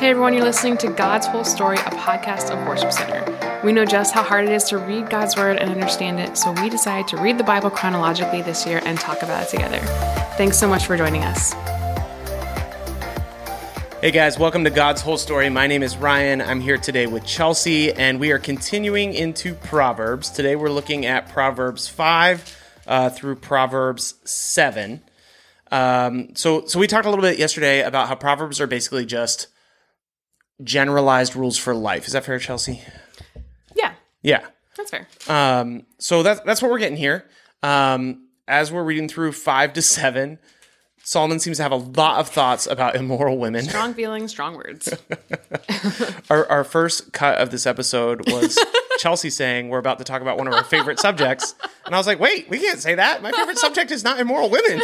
Hey everyone, you're listening to God's Whole Story, a podcast of Worship Center. We know just how hard it is to read God's Word and understand it, so we decided to read the Bible chronologically this year and talk about it together. Thanks so much for joining us. Hey guys, welcome to God's Whole Story. My name is Ryan. I'm here today with Chelsea, and we are continuing into Proverbs. Today we're looking at Proverbs 5 uh, through Proverbs 7. Um, so, so we talked a little bit yesterday about how Proverbs are basically just generalized rules for life. Is that fair, Chelsea? Yeah, Yeah. that's fair. Um, so that's that's what we're getting here. Um, as we're reading through five to seven, Solomon seems to have a lot of thoughts about immoral women. Strong feelings, strong words. Our, our first cut of this episode was Chelsea saying we're about to talk about one of our favorite subjects, and I was like, "Wait, we can't say that. My favorite subject is not immoral women."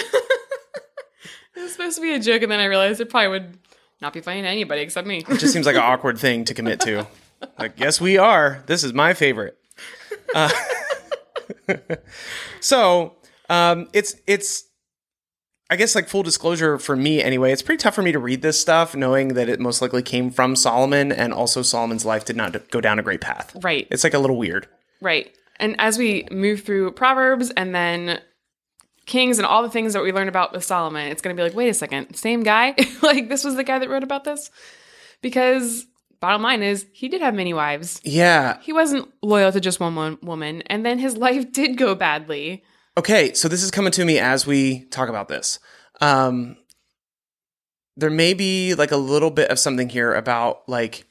It was supposed to be a joke, and then I realized it probably would not be funny to anybody except me. It just seems like an awkward thing to commit to. Like, yes, we are. This is my favorite. Uh, so, um, it's it's. I guess, like full disclosure for me, anyway, it's pretty tough for me to read this stuff, knowing that it most likely came from Solomon, and also Solomon's life did not go down a great path. Right. It's like a little weird. Right. And as we move through Proverbs and then Kings and all the things that we learned about with Solomon, it's going to be like, wait a second, same guy? like, this was the guy that wrote about this? Because bottom line is, he did have many wives. Yeah. He wasn't loyal to just one wo- woman. And then his life did go badly. Okay, so this is coming to me as we talk about this. Um, there may be like a little bit of something here about like,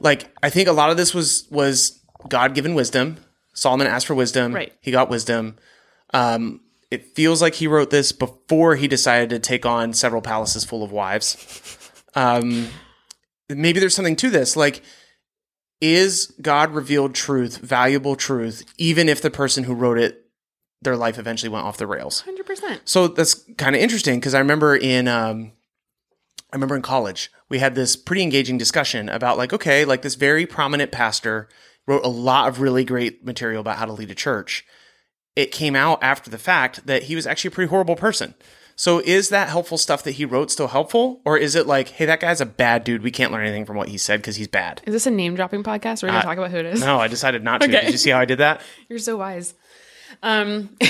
like I think a lot of this was was God given wisdom. Solomon asked for wisdom. Right. He got wisdom. Um, it feels like he wrote this before he decided to take on several palaces full of wives. Um, maybe there's something to this. Like, is God revealed truth valuable truth, even if the person who wrote it their life eventually went off the rails. 100%. So that's kind of interesting because I remember in um, I remember in college we had this pretty engaging discussion about like okay, like this very prominent pastor wrote a lot of really great material about how to lead a church. It came out after the fact that he was actually a pretty horrible person. So is that helpful stuff that he wrote still helpful, or is it like, hey, that guy's a bad dude? We can't learn anything from what he said because he's bad. Is this a name dropping podcast? We're going to talk about who it is. No, I decided not to. Okay. Did you see how I did that? You're so wise. Um,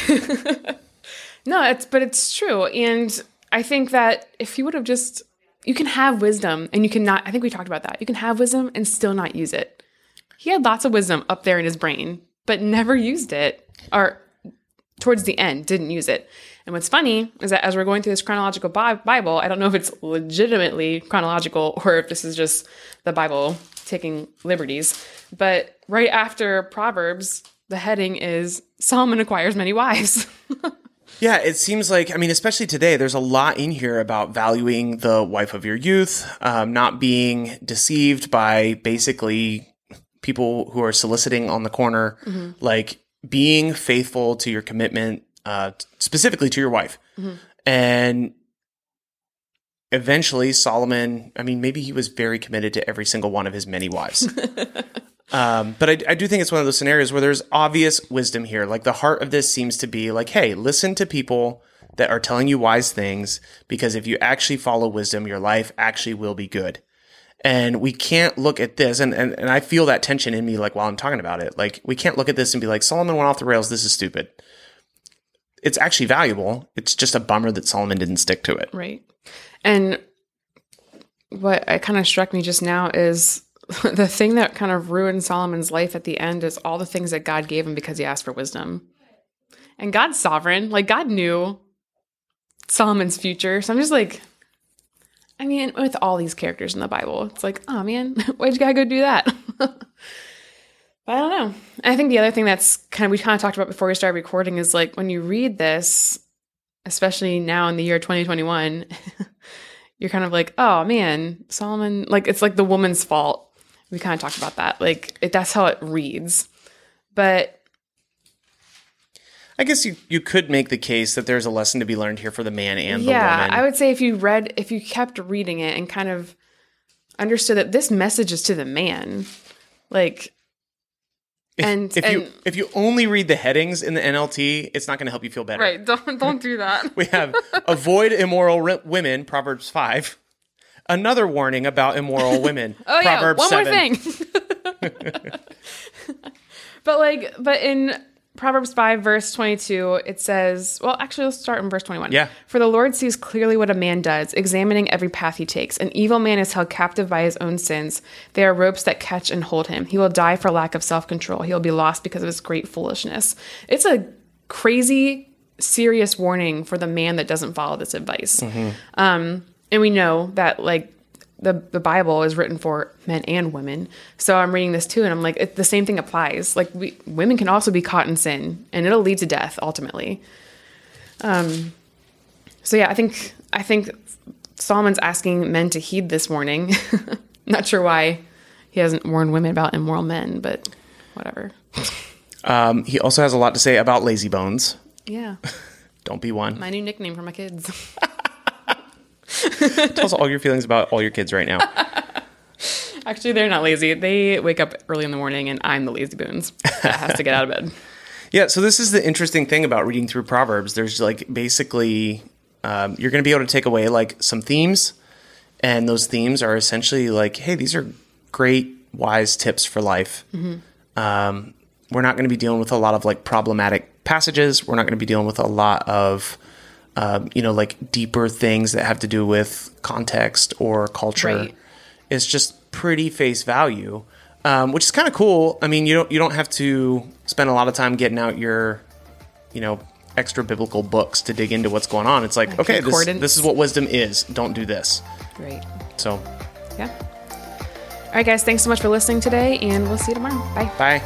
no, it's but it's true, and I think that if he would have just, you can have wisdom, and you cannot. I think we talked about that. You can have wisdom and still not use it. He had lots of wisdom up there in his brain, but never used it, or towards the end didn't use it. And what's funny is that as we're going through this chronological Bible, I don't know if it's legitimately chronological or if this is just the Bible taking liberties. But right after Proverbs, the heading is Solomon acquires many wives. Yeah, it seems like, I mean, especially today, there's a lot in here about valuing the wife of your youth, um, not being deceived by basically people who are soliciting on the corner, like being faithful to your commitment, uh, specifically to your wife. And eventually, Solomon, I mean, maybe he was very committed to every single one of his many wives. Um, but I, I do think it's one of those scenarios where there's obvious wisdom here. Like the heart of this seems to be like, hey, listen to people that are telling you wise things because if you actually follow wisdom, your life actually will be good. And we can't look at this, and, and, and I feel that tension in me, like while I'm talking about it. Like, we can't look at this and be like, Solomon went off the rails. This is stupid. It's actually valuable. It's just a bummer that Solomon didn't stick to it. right. And what kind of struck me just now is the thing that kind of ruined Solomon's life at the end is all the things that God gave him because he asked for wisdom. And God's sovereign. Like, God knew Solomon's future. So I'm just like, I mean, with all these characters in the Bible, it's like, oh man, why'd you gotta go do that? but I don't know. I think the other thing that's kind of, we kind of talked about before we started recording is like when you read this, especially now in the year 2021, you're kind of like, oh man, Solomon, like it's like the woman's fault. We kind of talked about that. Like it, that's how it reads. But I guess you, you could make the case that there's a lesson to be learned here for the man and the woman. yeah. I would say if you read, if you kept reading it and kind of understood that this message is to the man, like, and if you if you only read the headings in the NLT, it's not going to help you feel better. right, don't don't do that. We have avoid immoral ri- women, Proverbs five. another warning about immoral women. Oh Proverbs yeah, one 7. more thing. but like, but in Proverbs five verse twenty two, it says, well, actually, let's start in verse twenty one. Yeah. For the Lord sees clearly what a man does, examining every path he takes. An evil man is held captive by his own sins. They are ropes that catch and hold him. He will die for lack of self control. He will be lost because of his great foolishness. It's a crazy, serious warning for the man that doesn't follow this advice. Um, and we know that like the the Bible is written for men and women. So I'm reading this too, and I'm like, it, the same thing applies. Like we women can also be caught in sin, and it'll lead to death ultimately. Um. So yeah, I think I think Solomon's asking men to heed this warning. Not sure why he hasn't warned women about immoral men, but whatever. Um, he also has a lot to say about lazy bones. Yeah, Don't be one. my new nickname for my kids. Tell us all your feelings about all your kids right now. Actually, they're not lazy. They wake up early in the morning, and I'm the lazy boons that has to get out of bed. Yeah, so this is the interesting thing about reading through Proverbs. There's like basically, um, you're going to be able to take away like some themes, and those themes are essentially like, hey, these are great, wise tips for life. Um, we're not going to be dealing with a lot of like problematic passages. We're not going to be dealing with a lot of, um, you know, like deeper things that have to do with context or culture. Right. It's just pretty face value, um, which is kind of cool. I mean, you don't you don't have to spend a lot of time getting out your, you know, extra biblical books to dig into what's going on. It's like, Like okay, this, this is what wisdom is. Don't do this. Right. So, Yeah. All right, guys. Thanks so much for listening today, and we'll see you tomorrow. Bye. bye.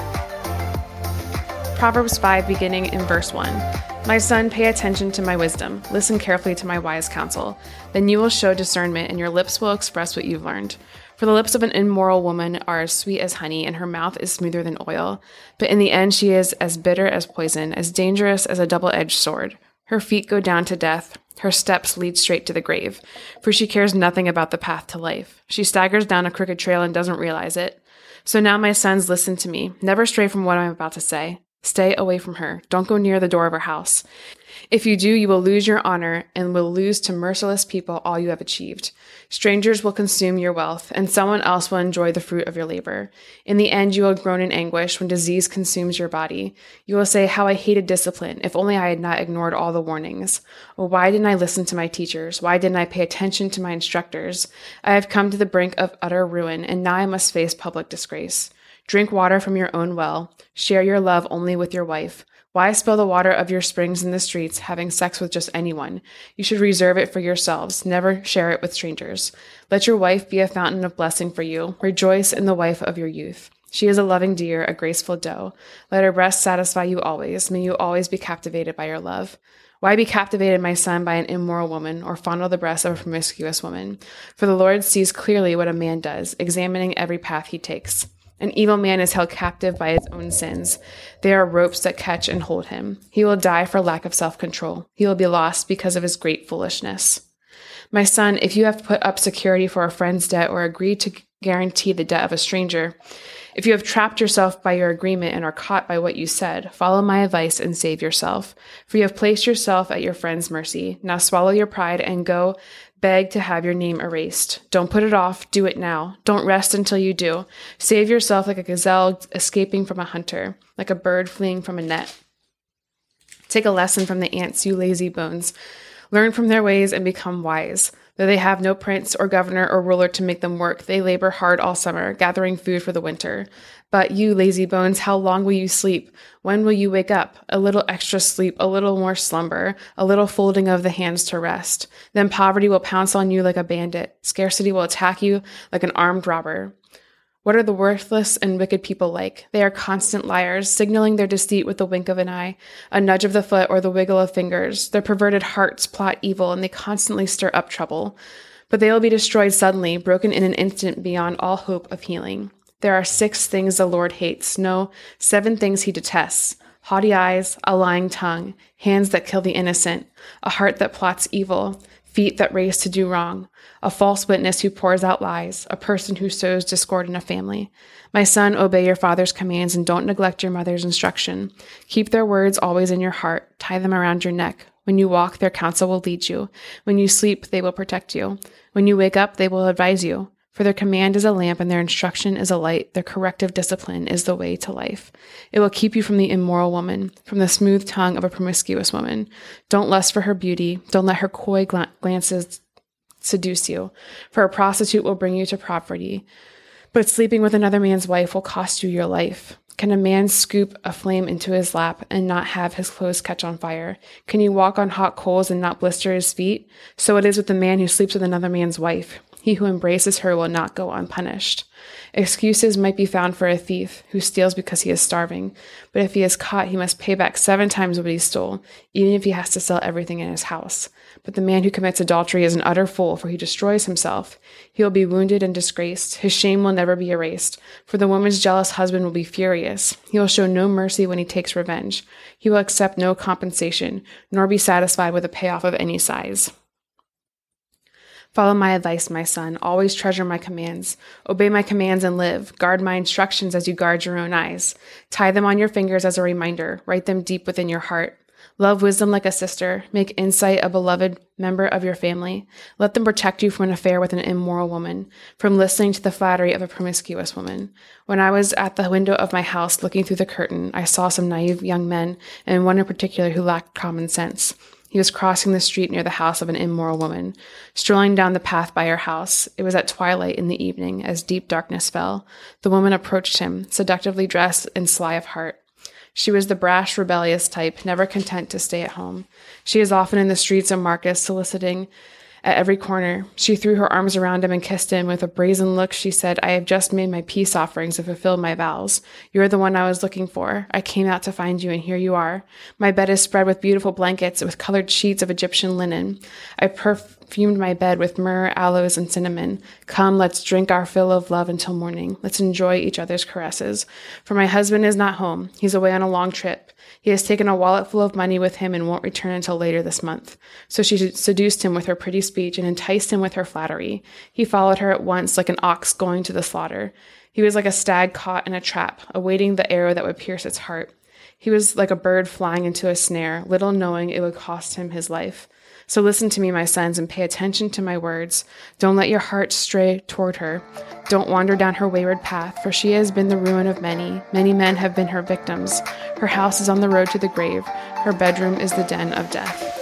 Proverbs 5, beginning in verse 1. My son, pay attention to my wisdom. Listen carefully to my wise counsel. Then you will show discernment, and your lips will express what you've learned. For the lips of an immoral woman are as sweet as honey, and her mouth is smoother than oil. But in the end, she is as bitter as poison, as dangerous as a double edged sword. Her feet go down to death. Her steps lead straight to the grave, for she cares nothing about the path to life. She staggers down a crooked trail and doesn't realize it. So now, my sons, listen to me. Never stray from what I'm about to say. Stay away from her. Don't go near the door of her house. If you do, you will lose your honor and will lose to merciless people all you have achieved. Strangers will consume your wealth, and someone else will enjoy the fruit of your labor. In the end, you will groan in anguish when disease consumes your body. You will say, How I hated discipline. If only I had not ignored all the warnings. Oh, why didn't I listen to my teachers? Why didn't I pay attention to my instructors? I have come to the brink of utter ruin, and now I must face public disgrace. Drink water from your own well. Share your love only with your wife. Why spill the water of your springs in the streets, having sex with just anyone? You should reserve it for yourselves. Never share it with strangers. Let your wife be a fountain of blessing for you. Rejoice in the wife of your youth. She is a loving deer, a graceful doe. Let her breast satisfy you always. May you always be captivated by your love. Why be captivated, my son, by an immoral woman, or fondle the breast of a promiscuous woman? For the Lord sees clearly what a man does, examining every path he takes. An evil man is held captive by his own sins. They are ropes that catch and hold him. He will die for lack of self control. He will be lost because of his great foolishness. My son, if you have put up security for a friend's debt or agreed to guarantee the debt of a stranger, if you have trapped yourself by your agreement and are caught by what you said, follow my advice and save yourself. For you have placed yourself at your friend's mercy. Now swallow your pride and go beg to have your name erased. Don't put it off. Do it now. Don't rest until you do. Save yourself like a gazelle escaping from a hunter, like a bird fleeing from a net. Take a lesson from the ants, you lazy bones. Learn from their ways and become wise. Though they have no prince or governor or ruler to make them work, they labor hard all summer, gathering food for the winter. But you, lazy bones, how long will you sleep? When will you wake up? A little extra sleep, a little more slumber, a little folding of the hands to rest. Then poverty will pounce on you like a bandit. Scarcity will attack you like an armed robber. What are the worthless and wicked people like? They are constant liars, signaling their deceit with the wink of an eye, a nudge of the foot, or the wiggle of fingers. Their perverted hearts plot evil, and they constantly stir up trouble. But they will be destroyed suddenly, broken in an instant beyond all hope of healing. There are six things the Lord hates, no, seven things he detests haughty eyes, a lying tongue, hands that kill the innocent, a heart that plots evil, feet that race to do wrong, a false witness who pours out lies, a person who sows discord in a family. My son, obey your father's commands and don't neglect your mother's instruction. Keep their words always in your heart, tie them around your neck, When you walk, their counsel will lead you. When you sleep, they will protect you. When you wake up, they will advise you. For their command is a lamp and their instruction is a light. Their corrective discipline is the way to life. It will keep you from the immoral woman, from the smooth tongue of a promiscuous woman. Don't lust for her beauty. Don't let her coy glances seduce you. For a prostitute will bring you to poverty. But sleeping with another man's wife will cost you your life. Can a man scoop a flame into his lap and not have his clothes catch on fire? Can he walk on hot coals and not blister his feet? So it is with the man who sleeps with another man's wife. He who embraces her will not go unpunished. Excuses might be found for a thief who steals because he is starving, but if he is caught, he must pay back seven times what he stole, even if he has to sell everything in his house. But the man who commits adultery is an utter fool, for he destroys himself. He will be wounded and disgraced. His shame will never be erased, for the woman's jealous husband will be furious. He will show no mercy when he takes revenge. He will accept no compensation, nor be satisfied with a payoff of any size. Follow my advice, my son. Always treasure my commands. Obey my commands and live. Guard my instructions as you guard your own eyes. Tie them on your fingers as a reminder. Write them deep within your heart. Love wisdom like a sister. Make insight a beloved member of your family. Let them protect you from an affair with an immoral woman, from listening to the flattery of a promiscuous woman. When I was at the window of my house looking through the curtain, I saw some naive young men, and one in particular who lacked common sense. He was crossing the street near the house of an immoral woman, strolling down the path by her house. It was at twilight in the evening, as deep darkness fell. The woman approached him, seductively dressed and sly of heart. She was the brash, rebellious type, never content to stay at home. She is often in the streets of markets, soliciting at every corner. She threw her arms around him and kissed him. With a brazen look, she said, I have just made my peace offerings and fulfilled my vows. You are the one I was looking for. I came out to find you, and here you are. My bed is spread with beautiful blankets, with colored sheets of Egyptian linen. I perfumed my bed with myrrh, aloes, and cinnamon. Come, let's drink our fill of love until morning. Let's enjoy each other's caresses. For my husband is not home. He's away on a long trip. He has taken a wallet full of money with him and won't return until later this month. So she seduced him with her pretty speech and enticed him with her flattery. He followed her at once like an ox going to the slaughter. He was like a stag caught in a trap, awaiting the arrow that would pierce its heart. He was like a bird flying into a snare, little knowing it would cost him his life. So listen to me, my sons, and pay attention to my words. Don't let your heart stray toward her. Don't wander down her wayward path, for she has been the ruin of many. Many men have been her victims. Her house is on the road to the grave. Her bedroom is the den of death.